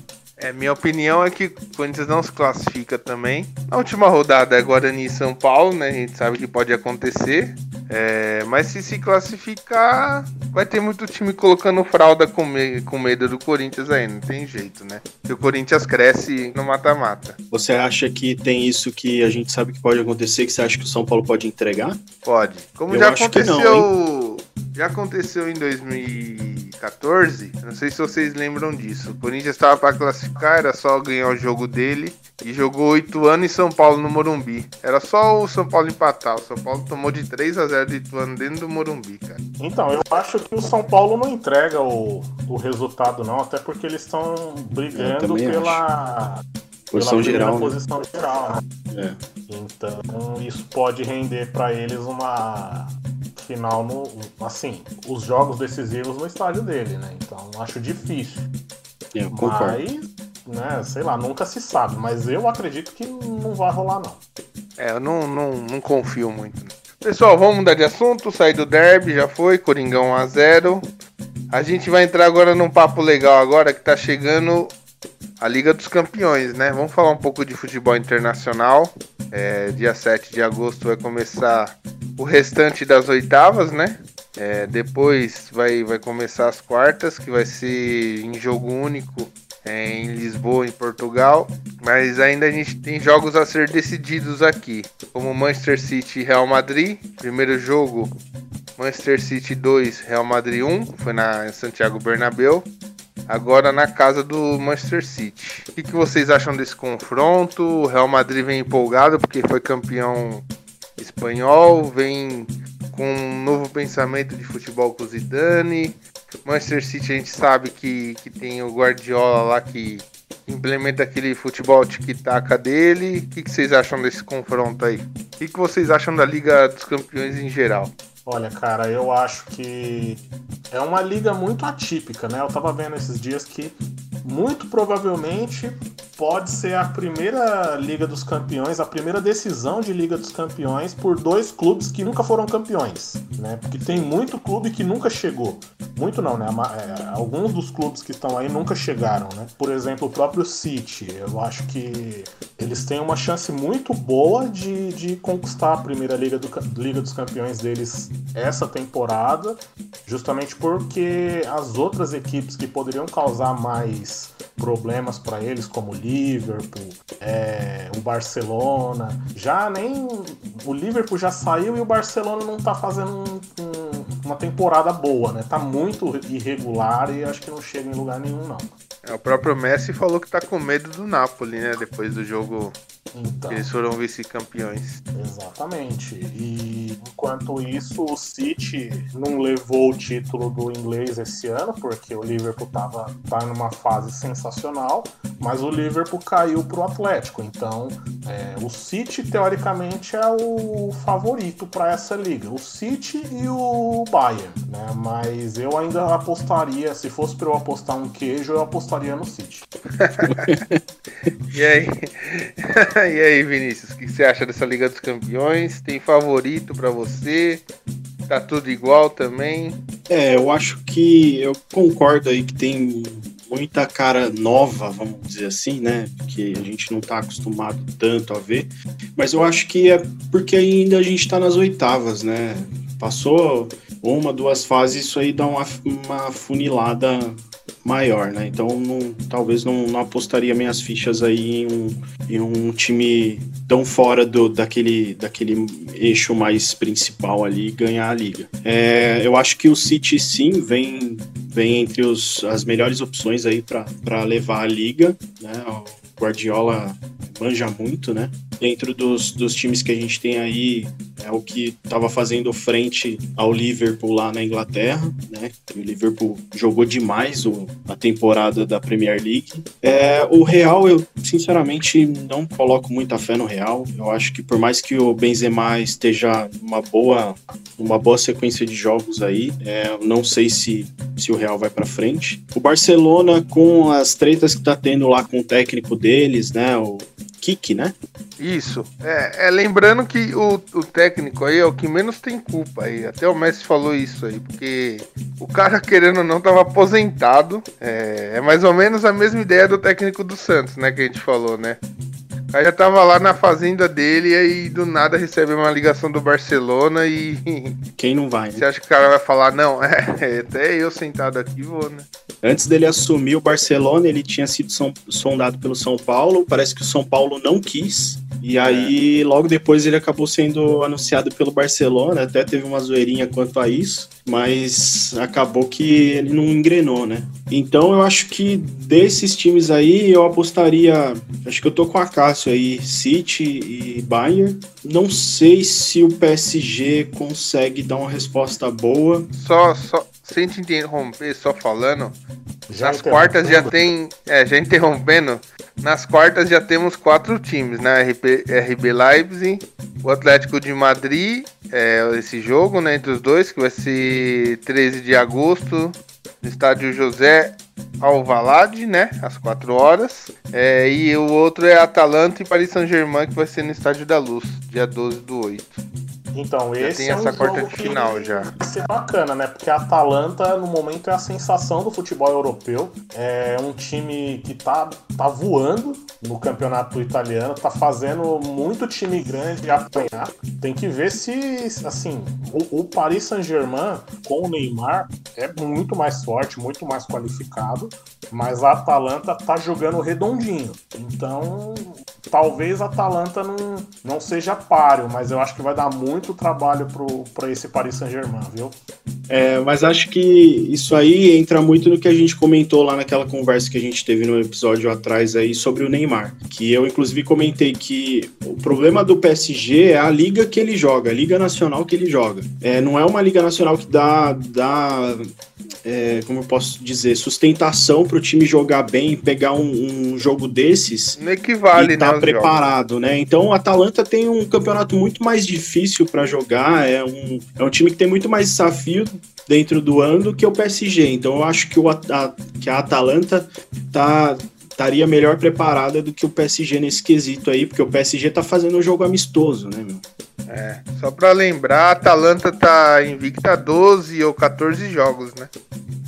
É, minha opinião é que o Corinthians não se classifica também. A última rodada é Guarani e São Paulo, né? A gente sabe que pode acontecer. É, mas se se classificar, vai ter muito time colocando fralda com, me- com medo do Corinthians aí, não tem jeito, né? Porque o Corinthians cresce no mata-mata. Você acha que tem isso que a gente sabe que pode acontecer, que você acha que o São Paulo pode entregar? Pode. Como Eu já aconteceu. Já aconteceu em 2014. Não sei se vocês lembram disso. O Corinthians estava para classificar, era só ganhar o jogo dele. E jogou oito anos em São Paulo no Morumbi. Era só o São Paulo empatar. O São Paulo tomou de 3 a 0 de Ituano dentro do Morumbi, cara. Então, eu acho que o São Paulo não entrega o, o resultado, não, até porque eles estão brigando pela, Posição pela primeira geral, né? posição geral. Né? É. Então, isso pode render para eles uma final no. Assim, os jogos decisivos no estádio dele, né? Então, acho difícil. É, eu concordo. Mas, né, sei lá, nunca se sabe. Mas eu acredito que não vai rolar, não. É, eu não, não, não confio muito. Pessoal, vamos mudar de assunto. Sair do derby, já foi. Coringão 1 a 0 A gente vai entrar agora num papo legal agora que tá chegando a Liga dos Campeões, né? Vamos falar um pouco de futebol internacional. É, dia 7 de agosto vai começar o restante das oitavas, né? É, depois vai, vai começar as quartas, que vai ser em jogo único é, em Lisboa, em Portugal. Mas ainda a gente tem jogos a ser decididos aqui, como Manchester City e Real Madrid. Primeiro jogo, Manchester City 2, Real Madrid 1, foi na Santiago Bernabéu. Agora na casa do Manchester City. O que, que vocês acham desse confronto? O Real Madrid vem empolgado porque foi campeão espanhol, vem com um novo pensamento de futebol com o Zidane. Manchester City a gente sabe que, que tem o Guardiola lá que implementa aquele futebol tic-tac dele. O que, que, vocês acham desse confronto aí? O que, que vocês acham da Liga dos Campeões em geral? Olha, cara, eu acho que é uma liga muito atípica, né? Eu tava vendo esses dias que muito provavelmente pode ser a primeira Liga dos Campeões, a primeira decisão de Liga dos Campeões por dois clubes que nunca foram campeões, né? Porque tem muito clube que nunca chegou. Muito não, né? É, alguns dos clubes que estão aí nunca chegaram, né? Por exemplo, o próprio City. Eu acho que eles têm uma chance muito boa de, de conquistar a primeira Liga, do, Liga dos Campeões deles essa temporada, justamente porque as outras equipes que poderiam causar mais problemas para eles, como o Liverpool, é, o Barcelona, já nem o Liverpool já saiu e o Barcelona não tá fazendo um, um, uma temporada boa, né? Tá muito irregular e acho que não chega em lugar nenhum não. É, o próprio Messi falou que tá com medo do Napoli, né? Depois do jogo então, Eles foram vice-campeões. Exatamente. E enquanto isso, o City não levou o título do inglês esse ano, porque o Liverpool tava, tá numa fase sensacional, mas o Liverpool caiu pro Atlético. Então, é, o City, teoricamente, é o favorito para essa liga. O City e o Bayern, né? Mas eu ainda apostaria, se fosse para eu apostar um queijo, eu apostaria no City. e aí? e aí, Vinícius, o que você acha dessa Liga dos Campeões? Tem favorito para você? Tá tudo igual também? É, eu acho que eu concordo aí que tem muita cara nova, vamos dizer assim, né? Que a gente não tá acostumado tanto a ver. Mas eu acho que é porque ainda a gente tá nas oitavas, né? Passou uma, duas fases, isso aí dá uma, uma funilada maior, né? Então não, talvez não, não, apostaria minhas fichas aí em um, em um time tão fora do, daquele, daquele eixo mais principal ali ganhar a liga. É, eu acho que o City sim vem, vem entre os, as melhores opções aí para levar a liga, né? O Guardiola manja muito, né? Dentro dos, dos times que a gente tem aí, é o que estava fazendo frente ao Liverpool lá na Inglaterra, né? O Liverpool jogou demais o, a temporada da Premier League. É, o Real, eu sinceramente não coloco muita fé no Real. Eu acho que por mais que o Benzema esteja numa boa, uma boa sequência de jogos aí, é, não sei se, se o Real vai para frente. O Barcelona, com as tretas que tá tendo lá com o técnico deles, né? O Kik, né? Isso. É, é, lembrando que o, o técnico aí é o que menos tem culpa aí. Até o Messi falou isso aí, porque o cara, querendo ou não, tava aposentado. É, é mais ou menos a mesma ideia do técnico do Santos, né? Que a gente falou, né? Aí já tava lá na fazenda dele e aí do nada recebe uma ligação do Barcelona e. Quem não vai, né? Você acha que o cara vai falar, não, é, até eu sentado aqui vou, né? Antes dele assumir o Barcelona, ele tinha sido sondado pelo São Paulo. Parece que o São Paulo não quis. E aí, logo depois, ele acabou sendo anunciado pelo Barcelona. Até teve uma zoeirinha quanto a isso, mas acabou que ele não engrenou, né? Então, eu acho que desses times aí, eu apostaria. Acho que eu tô com a Cássio aí, City e Bayern. Não sei se o PSG consegue dar uma resposta boa. Só, só, sem te interromper, só falando, já nas quartas já tem. É, já interrompendo. Nas quartas já temos quatro times, né? RB, RB Leipzig, o Atlético de Madrid, é, esse jogo, né? Entre os dois, que vai ser 13 de agosto, no estádio José Alvalade, né? Às 4 horas. É, e o outro é Atalanta e Paris Saint-Germain, que vai ser no estádio da Luz, dia 12 do 8. Então, Já esse tem é um quarta jogo de que final já. vai ser bacana, né? Porque a Atalanta, no momento, é a sensação do futebol europeu. É um time que tá, tá voando no campeonato italiano, tá fazendo muito time grande apanhar. Tem que ver se, assim, o, o Paris Saint-Germain com o Neymar é muito mais forte, muito mais qualificado, mas a Atalanta tá jogando redondinho. Então, talvez a Atalanta não, não seja páreo, mas eu acho que vai dar muito trabalho pro, pra esse Paris Saint-Germain, viu? É, mas acho que isso aí entra muito no que a gente comentou lá naquela conversa que a gente teve no episódio atrás aí sobre o Neymar. Que eu, inclusive, comentei que o problema do PSG é a liga que ele joga, a liga nacional que ele joga. É, não é uma liga nacional que dá, dá é, como eu posso dizer, sustentação para o time jogar bem, pegar um, um jogo desses Não equivale, e tá né? preparado, né? Então o Atalanta tem um campeonato muito mais difícil para jogar, é um, é um time que tem muito mais desafio dentro do ano que o PSG. Então eu acho que, o, a, que a Atalanta tá estaria melhor preparada do que o PSG nesse quesito aí, porque o PSG tá fazendo um jogo amistoso, né, meu? É, só pra lembrar, a Atalanta tá invicta 12 ou 14 jogos, né?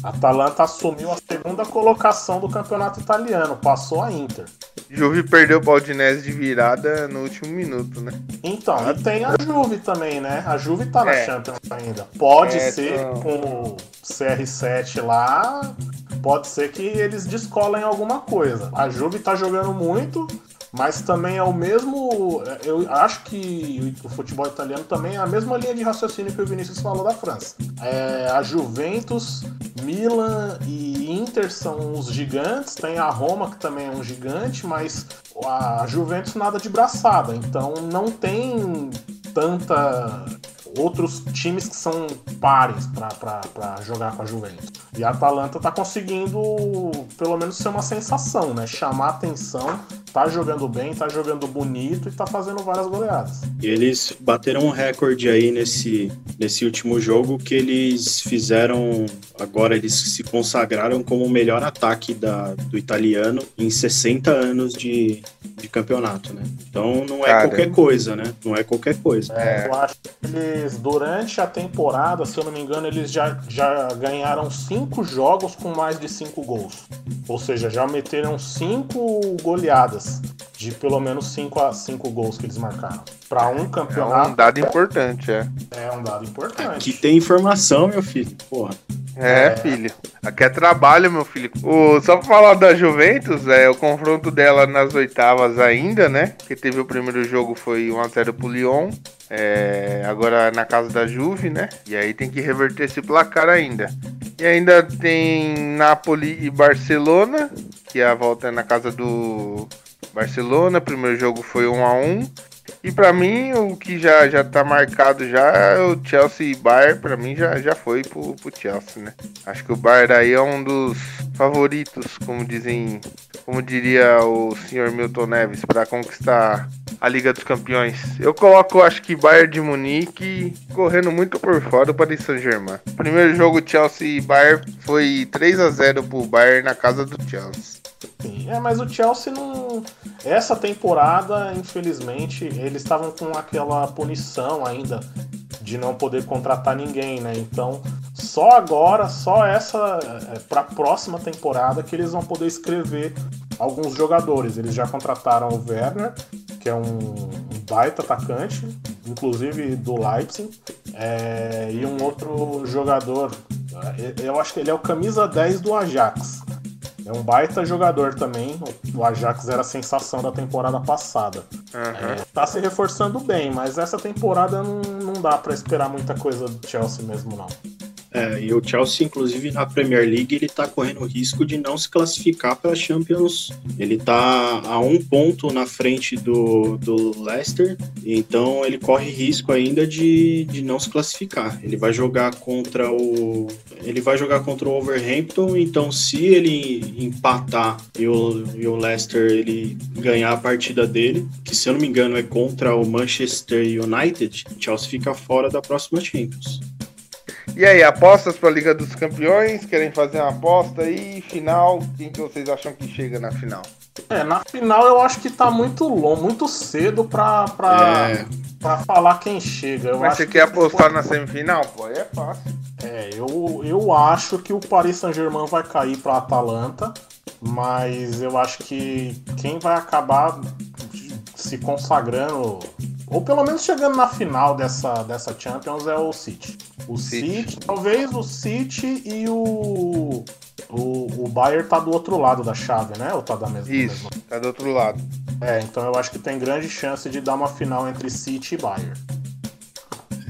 A Atalanta assumiu a segunda colocação do campeonato italiano, passou a Inter. Juve perdeu o Udinese de virada no último minuto, né? Então, e tem a Juve também, né? A Juve tá na É. Champions ainda. Pode É, ser então. com o CR7 lá, pode ser que eles descolem alguma coisa. A Juve tá jogando muito, mas também é o mesmo. Eu acho que o futebol italiano também é a mesma linha de raciocínio que o Vinícius falou da França. É, a Juventus, Milan e Inter são os gigantes, tem a Roma que também é um gigante, mas a Juventus nada de braçada, então não tem tanta outros times que são pares para jogar com a Juventus. E a Atalanta tá conseguindo, pelo menos, ser uma sensação, né? Chamar atenção, tá jogando bem, tá jogando bonito e tá fazendo várias goleadas. E eles bateram um recorde aí nesse, nesse último jogo que eles fizeram. Agora eles se consagraram como o melhor ataque da, do italiano em 60 anos de, de campeonato, né? Então não é Caramba. qualquer coisa, né? Não é qualquer coisa. É. Eu acho que eles, durante a temporada, se eu não me engano, eles já, já ganharam cinco jogos com mais de cinco gols. Ou seja, já meteram cinco goleadas de pelo menos cinco a cinco gols que eles marcaram. Para um É um campeonato dado importante, é. é um dado importante. Aqui tem informação, meu filho. Porra. É, filho. Aqui é trabalho, meu filho. O, só pra falar da Juventus, é o confronto dela nas oitavas ainda, né? Que teve o primeiro jogo, foi 1x0 pro Lyon. É, agora na casa da Juve, né? E aí tem que reverter esse placar ainda. E ainda tem Napoli e Barcelona, que a volta é na casa do Barcelona. Primeiro jogo foi 1x1. E pra mim, o que já, já tá marcado já é o Chelsea e Bayern, pra mim já, já foi pro, pro Chelsea, né? Acho que o Bayern aí é um dos favoritos, como dizem, como diria o senhor Milton Neves, pra conquistar a Liga dos Campeões. Eu coloco, acho que Bayern de Munique correndo muito por fora do Paris Saint-Germain. Primeiro jogo Chelsea e Bayern foi 3 a 0 pro Bayern na casa do Chelsea. É, mas o Chelsea não. Essa temporada, infelizmente, eles estavam com aquela punição ainda de não poder contratar ninguém, né? Então, só agora, só essa para a próxima temporada que eles vão poder escrever alguns jogadores. Eles já contrataram o Werner, que é um, um baita atacante, inclusive do Leipzig, é, e um outro jogador. é, Eu acho que ele é o camisa 10 do Ajax. É um baita jogador também. O Ajax era a sensação da temporada passada. Aham. É, tá se reforçando bem, mas essa temporada não, não dá pra esperar muita coisa do Chelsea mesmo, não. É, e o Chelsea, inclusive, na Premier League, ele tá correndo risco de não se classificar para Champions. Ele tá a um ponto na frente do, do Leicester, então ele corre risco ainda de, de não se classificar. Ele vai jogar contra o. Ele vai jogar contra o Overhampton, então se ele empatar e o, e o Leicester ele ganhar a partida dele, que se eu não me engano é contra o Manchester United, o Chelsea fica fora da próxima Champions. E aí, apostas pra Liga dos Campeões? Querem fazer uma aposta aí? Final? Quem que vocês acham que chega na final? É, na final eu acho que tá muito longo, muito cedo pra, pra, É. pra falar quem chega. Eu Mas acho você que quer apostar na semifinal? Pô, aí é fácil. É, eu, eu acho que o Paris Saint-Germain vai cair pra Atalanta, mas eu acho que quem vai acabar se consagrando, ou pelo menos chegando na final dessa, dessa Champions, é o City. O City. City, talvez o City e o, o. O Bayern tá do outro lado da chave, né? Ou tá da mesma? Isso, mesma? tá do outro lado. É, então eu acho que tem grande chance de dar uma final entre City e Bayern.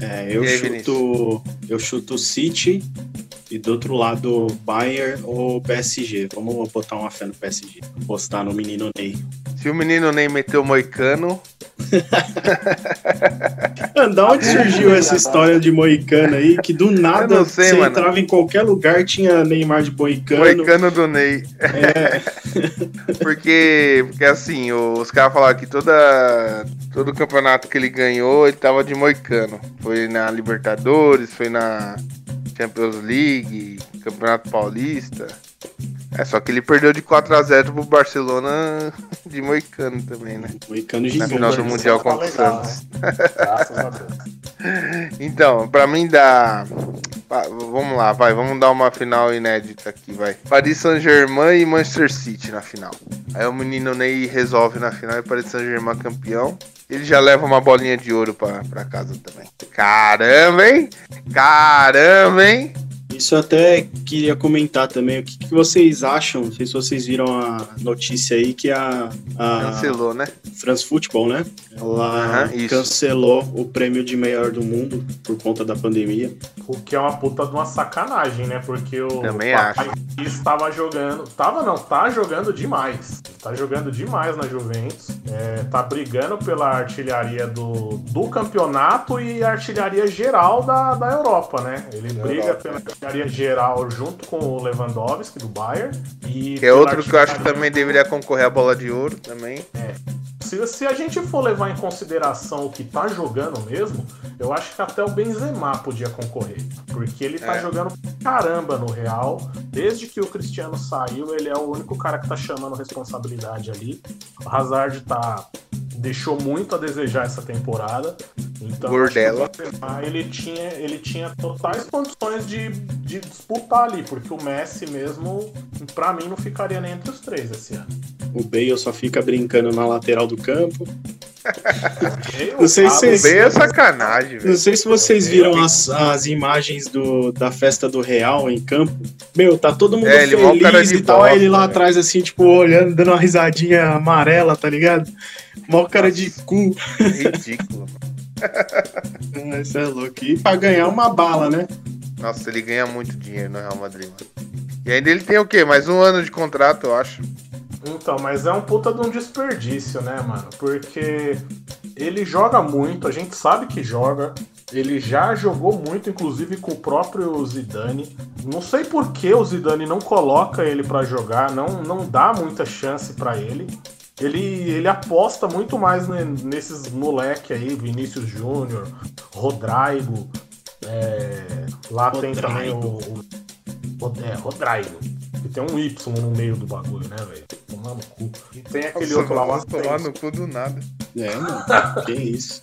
É, eu E aí, chuto. Eu chuto City e do outro lado Bayern ou PSG. Vamos botar uma fé no PSG. Postar no menino Ney. Se o menino nem meteu o moicano, Mano, da onde surgiu essa história de Moicano aí? Que do nada sei, você mano. entrava em qualquer lugar, tinha Neymar de Moicano. moicano do Ney. É, Porque, porque assim, os caras falaram que toda, todo campeonato que ele ganhou, ele tava de moicano. Foi na Libertadores, foi na Champions League, Campeonato Paulista. É, só que ele perdeu de 4x0 pro Barcelona de moicano também, né? Moicano Na gigante. final do Mundial tá contra o legal, Santos. Graças a Deus. Então, pra mim dá. Vamos lá, vai, vamos dar uma final inédita aqui, vai. Paris Saint-Germain e Manchester City na final. Aí o menino Ney resolve na final e Paris Saint-Germain campeão. Ele já leva uma bolinha de ouro pra, pra casa também. Caramba, hein? Caramba, hein? Isso eu até queria comentar também. O que, que vocês acham? Não sei se vocês viram a notícia aí que a, a Cancelou, né? France Football, né? Ela isso. cancelou o prêmio de melhor do mundo por conta da pandemia. O que é uma puta de uma sacanagem, né? Porque o Também papai estava jogando. Tava não, tá jogando demais. Tá jogando demais na Juventus. É, tá brigando pela artilharia do, do campeonato e artilharia geral da, da Europa, né? Ele briga Europa. pela artilharia geral junto com o Lewandowski do Bayern. E Que é outro que eu acho que também deveria concorrer à bola de ouro também. Se, se a gente for levar em consideração o que tá jogando mesmo, eu acho que até o Benzema podia concorrer. Porque ele tá É. jogando caramba no Real. Desde que o Cristiano saiu, ele é o único cara que tá chamando responsabilidade ali. O Hazard tá. Deixou muito a desejar essa temporada. Então, Gordela. ele tinha, ele tinha totais condições de, de disputar ali, porque o Messi mesmo, pra mim, não ficaria nem entre os três esse ano. O Bale só fica brincando na lateral do campo. Não sei se ah, vocês- é sacanagem, Não sei se vocês viram as, as imagens do, da festa do Real em campo. Meu, tá todo mundo É, é feliz e tal. ele lá velho. atrás, assim, tipo, olhando, dando uma risadinha amarela, tá ligado? Mó cara de cu. Ridículo. Ah, Isso é louco. E pra ganhar uma bala, né? Nossa, ele ganha muito dinheiro no Real Madrid, mano. E ainda ele tem o quê? Mais um ano de contrato, eu acho. Então, mas é um puta de um desperdício, né, mano? Porque ele joga muito, a gente sabe que joga. Ele já jogou muito, inclusive com o próprio Zidane. Não sei por que o Zidane não coloca ele pra jogar, não, não dá muita chance pra ele. Ele, ele aposta muito mais ne- nesses moleque aí, Vinícius Júnior, Rodrigo. é, lá tem Rodrigo. também o, o, Rod- é, Rodrigo. Que tem um Y no meio do bagulho, né, velho? Tomar no cu. E tem aquele Nossa, outro lá, o vamos tomar no cu do nada. É, mano. que isso.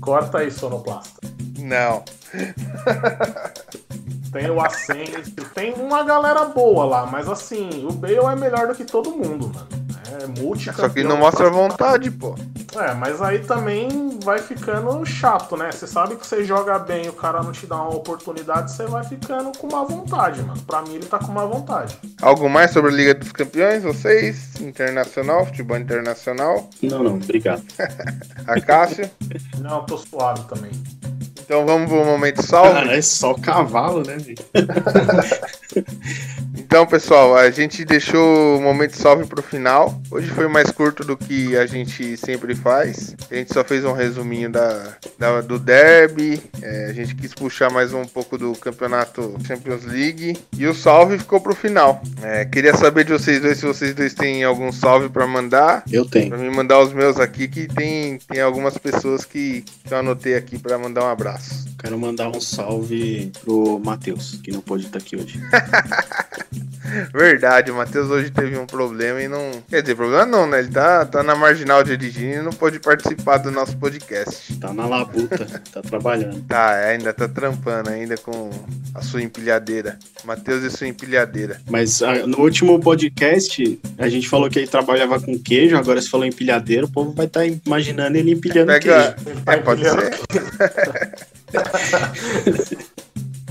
Corta aí, sonoplasta. Não. Tem o Asensio, tem uma galera boa lá, mas assim, o Bale é melhor do que todo mundo, mano. É multi Só que não mostra vontade, pô. É, mas aí também vai ficando chato, né? Você sabe que você joga bem e o cara não te dá uma oportunidade, você vai ficando com má vontade, mano. Pra mim ele tá com má vontade. Algo mais sobre a Liga dos Campeões, vocês? Internacional, futebol internacional. Não, não, obrigado. A Cássio. Não, eu tô suave também. Então vamos pro momento salve. Cara, é só cavalo, né, velho? Então, pessoal, a gente deixou o momento salve pro final. Hoje foi mais curto do que a gente sempre faz. A gente só fez um resuminho da, da- do derby. É, a gente quis puxar mais um pouco do campeonato Champions League. E o salve ficou pro final. É, queria saber de vocês dois se vocês dois têm algum salve pra mandar. Eu tenho. Pra me mandar os meus aqui, que tem, tem algumas pessoas que, que eu anotei aqui pra mandar um abraço. Quero mandar um salve pro Matheus, que não pôde estar aqui hoje. Verdade, o Matheus hoje teve um problema e não. Quer dizer, problema não, né? Ele tá, tá na marginal dirigindo e não pôde participar do nosso podcast. Tá na labuta, tá trabalhando. Tá, ainda tá trampando ainda com a sua empilhadeira. Matheus e sua empilhadeira. Mas ah, no último podcast, a gente falou que ele trabalhava com queijo, agora se falou empilhadeira, o povo vai estar imaginando ele empilhando Pega. queijo. É, pode ser.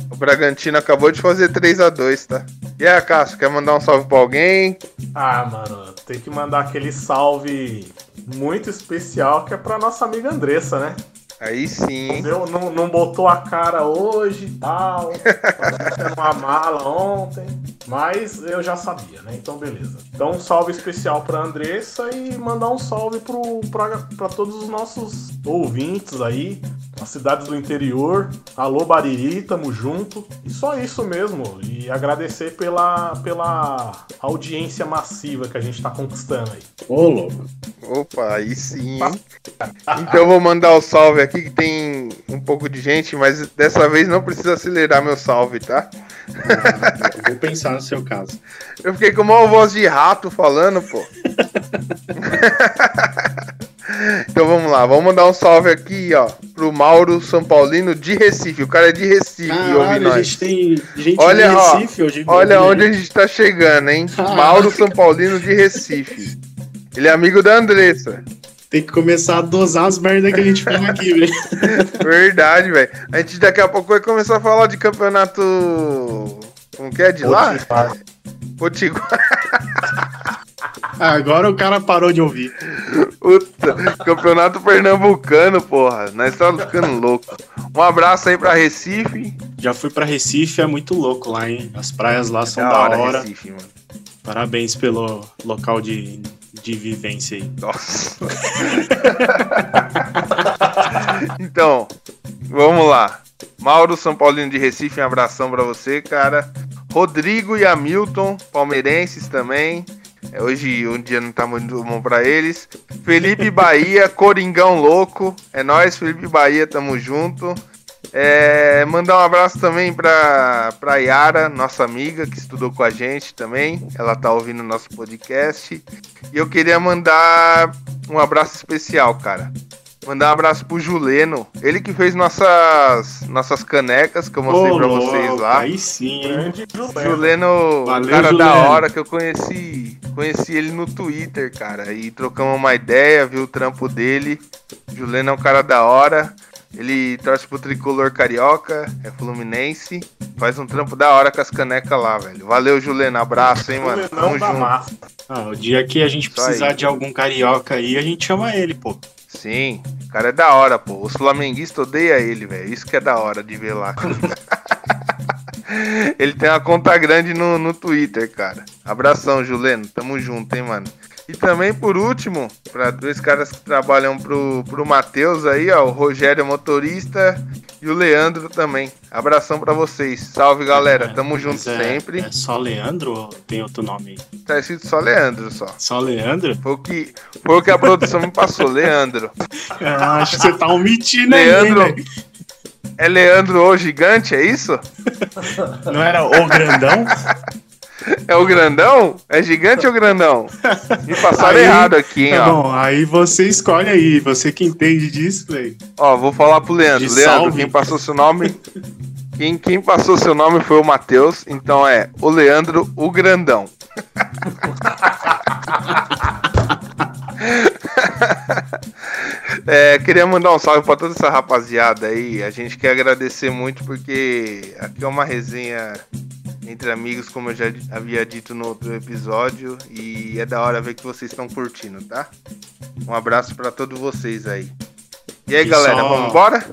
o Bragantino acabou de fazer 3 a 2 tá? E aí, Cássio, quer mandar um salve pra alguém? Ah, mano, tem que mandar aquele salve muito especial que é pra nossa amiga Andressa, né? Aí sim. Deu, não, não botou a cara hoje e tal. Uma mala ontem. Mas eu já sabia, né? Então, beleza. Então, um salve especial pra Andressa e mandar um salve pro, pra, pra todos os nossos ouvintes aí, as cidades do interior. Alô, Bariri, tamo junto. E só isso mesmo. E agradecer pela, pela audiência massiva que a gente tá conquistando aí. Ô, louco. Opa, aí sim. hein? Então eu vou mandar o salve aqui que tem um pouco de gente, mas dessa vez não precisa acelerar meu salve, tá? Eu vou pensar no seu caso. Eu fiquei com uma voz de rato falando, pô. então vamos lá, vamos mandar um salve aqui, ó, pro Mauro São Paulino de Recife. O cara é de Recife, Caralho, a gente tem gente Olha, de ó, Recife hoje. Olha ouvindo onde a gente tá chegando, hein? Mauro São Paulino de Recife. Ele é amigo da Andressa. Tem que começar a dosar as merdas que a gente fala aqui, velho. Verdade, velho. A gente daqui a pouco vai começar a falar de campeonato. Como que é de lá? Potiguar. Ah, Agora o cara parou de ouvir. Puta, campeonato pernambucano, porra. Nós estamos ficando louco. Um abraço aí pra Recife. Já fui pra Recife, é muito louco lá, hein? As praias lá são Da da hora, hora. Recife, mano. Parabéns pelo local de, de vivência aí. Nossa. então, vamos lá. Mauro São Paulino de Recife, um abração pra você, cara. Rodrigo e Hamilton, palmeirenses também. É, Hoje um dia não tá muito bom pra eles. Felipe Bahia, Coringão Louco. É nóis, Felipe Bahia, tamo junto. É, mandar um abraço também pra, pra Yara, nossa amiga, que estudou com a gente também. Ela tá ouvindo nosso podcast. E eu queria mandar um abraço especial, cara. Mandar um abraço pro Juleno. Ele que fez nossas, nossas canecas, que eu mostrei Ô, pra louco, vocês lá. Aí sim, hein? Juleno. Valeu, cara da hora que eu conheci, conheci ele no Twitter, cara, e trocamos uma ideia, viu o trampo dele. Juleno é um cara da hora. Ele torce pro tricolor carioca, é fluminense. Faz um trampo da hora com as canecas lá, velho. Valeu, Juleno. Abraço, hein, mano. Tamo da junto. massa. Ah, o dia que a gente Isso aí. precisar de algum carioca aí, a gente chama ele, pô. Sim, o cara é da hora, pô. Os flamenguistas odeiam ele, velho. Isso que é da hora de ver lá. ele tem uma conta grande no, no Twitter, cara. Abração, Juleno. Tamo junto, hein, mano. E também, por último, para dois caras que trabalham pro, pro Matheus aí, ó, o Rogério motorista e o Leandro também. Abração pra vocês. Salve, galera. Tamo junto é- sempre. É só Leandro ou tem outro nome aí? Tá escrito só Leandro, só. Só Leandro? Foi o que, foi o que a produção me passou, Leandro. Ah, acho que você tá omitindo aí, Leandro. hein, velho? É Leandro o gigante, é isso? Não era o grandão? É o grandão? É gigante ou grandão? Me passaram Aí- errado aqui, hein, Tá ó. bom, aí você escolhe aí, você que entende disso, velho. Ó, vou falar pro Leandro. De Leandro, salve. quem passou seu nome. Quem, quem passou seu nome foi o Matheus, então é o Leandro, o grandão. É, queria mandar um salve pra toda essa rapaziada aí. A gente quer agradecer muito porque aqui é uma resenha entre amigos, como eu já havia dito no outro episódio, e é da hora ver que vocês estão curtindo, tá? Um abraço pra todos vocês aí. E aí, E galera, só- vamos embora?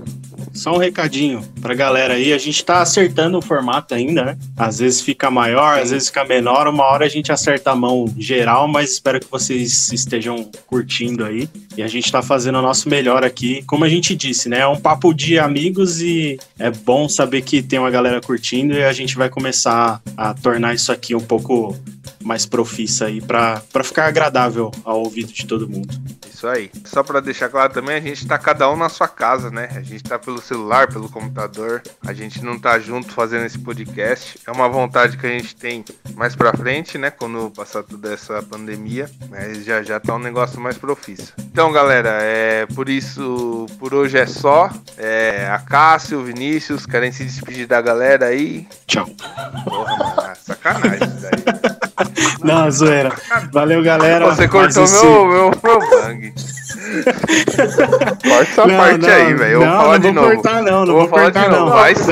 Só um recadinho pra galera aí, a gente tá acertando o formato ainda, né? Às vezes fica maior, às vezes fica menor, uma hora a gente acerta a mão geral, mas espero que vocês estejam curtindo aí. E a gente tá fazendo o nosso melhor aqui. Como a gente disse, né? É um papo de amigos e é bom saber que tem uma galera curtindo e a gente vai começar a tornar isso aqui um pouco mais profissa aí pra ficar agradável ao ouvido de todo mundo. Isso aí. Só pra deixar claro também, a gente tá cada um na sua casa, né? A gente tá pelo celular, pelo computador. A gente não tá junto fazendo esse podcast. É uma vontade que a gente tem mais pra frente, né? Quando passar toda essa pandemia. Mas já já tá um negócio mais profício. Então, galera, é por isso, por hoje é só. É, a Cássio, o Vinícius, querem se despedir da galera aí? Tchau. Porra, mano, é sacanagem isso daí. Não, zoeira. Valeu, galera. Você cortou esse- meu, meu, meu bang. Corta essa Não, parte não, aí, velho. Eu vou não, falar de vou novo. cortar, não, não vou vou falar cortar, de novo. não. Vai sim.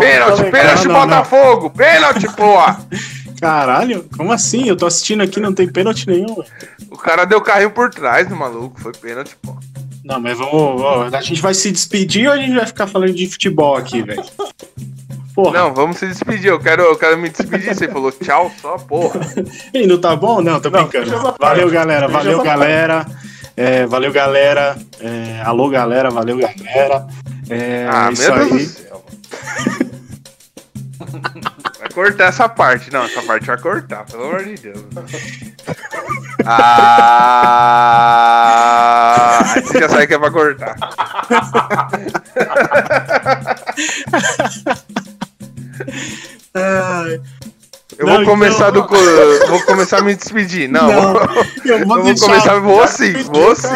pênalti, pênalti. Botafogo. Pênalti, porra. Caralho, como assim? Eu tô assistindo aqui não tem pênalti nenhum. O cara deu carrinho por trás do maluco. Foi pênalti, pô. Não, mas vamos. ó, a gente vai se despedir ou a gente vai ficar falando de futebol aqui, velho? Porra. Não, vamos se despedir. Eu quero, eu quero me despedir. Você falou tchau só, porra. Ei, não tá bom? Não, tô Não, brincando. essa parte. Valeu, galera. Valeu, essa galera. É, valeu, galera. É, alô, galera. Valeu, galera. É, Ah, isso meu Deus do aí. céu. Vai cortar essa parte. Não, essa parte vai cortar, pelo amor de Deus. Ah, aí você já sabe que é pra cortar. Ai, Eu Não, vou começar então- do. Vou começar a me despedir. Não, Não, eu eu vou vou deixar- começar. Vou sim, vou sim.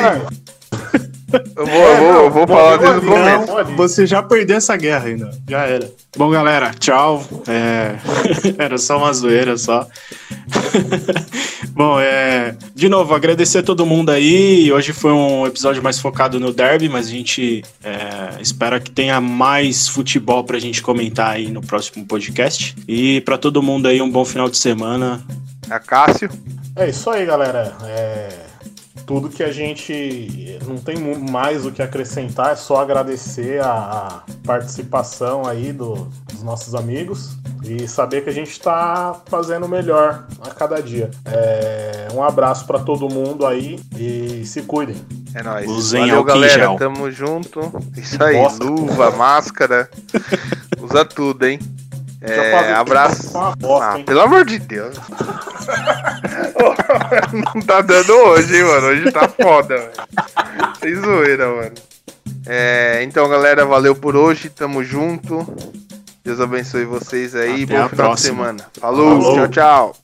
Eu vou, eu vou, eu vou falar desde o começo. Você já perdeu essa guerra ainda. Já era. Bom, galera, tchau. É, Era só uma zoeira só. Bom, é. De novo, agradecer a todo mundo aí. Hoje foi um episódio mais focado no derby, mas a gente é, espera que tenha mais futebol pra gente comentar aí no próximo podcast. E pra todo mundo aí, um bom final de semana. A Cássio. É isso aí, galera. É, tudo que a gente não tem mais o que acrescentar, é só agradecer a, participação aí do- dos nossos amigos e saber que a gente está fazendo melhor a cada dia. É, um abraço para todo mundo aí e se cuidem. É nóis. Usem Valeu, galera. gel. Tamo junto. Isso aí. Bosta. Luva, máscara. Usa tudo, hein? É, abraço. bosta, Ah, pelo amor de Deus. Não tá dando hoje, hein, mano. Hoje tá foda, velho. Sem zoeira, mano. É, então, galera, valeu por hoje. Tamo junto. Deus abençoe vocês aí. Até Bom final próxima. de semana. Falou, Falou. tchau, tchau.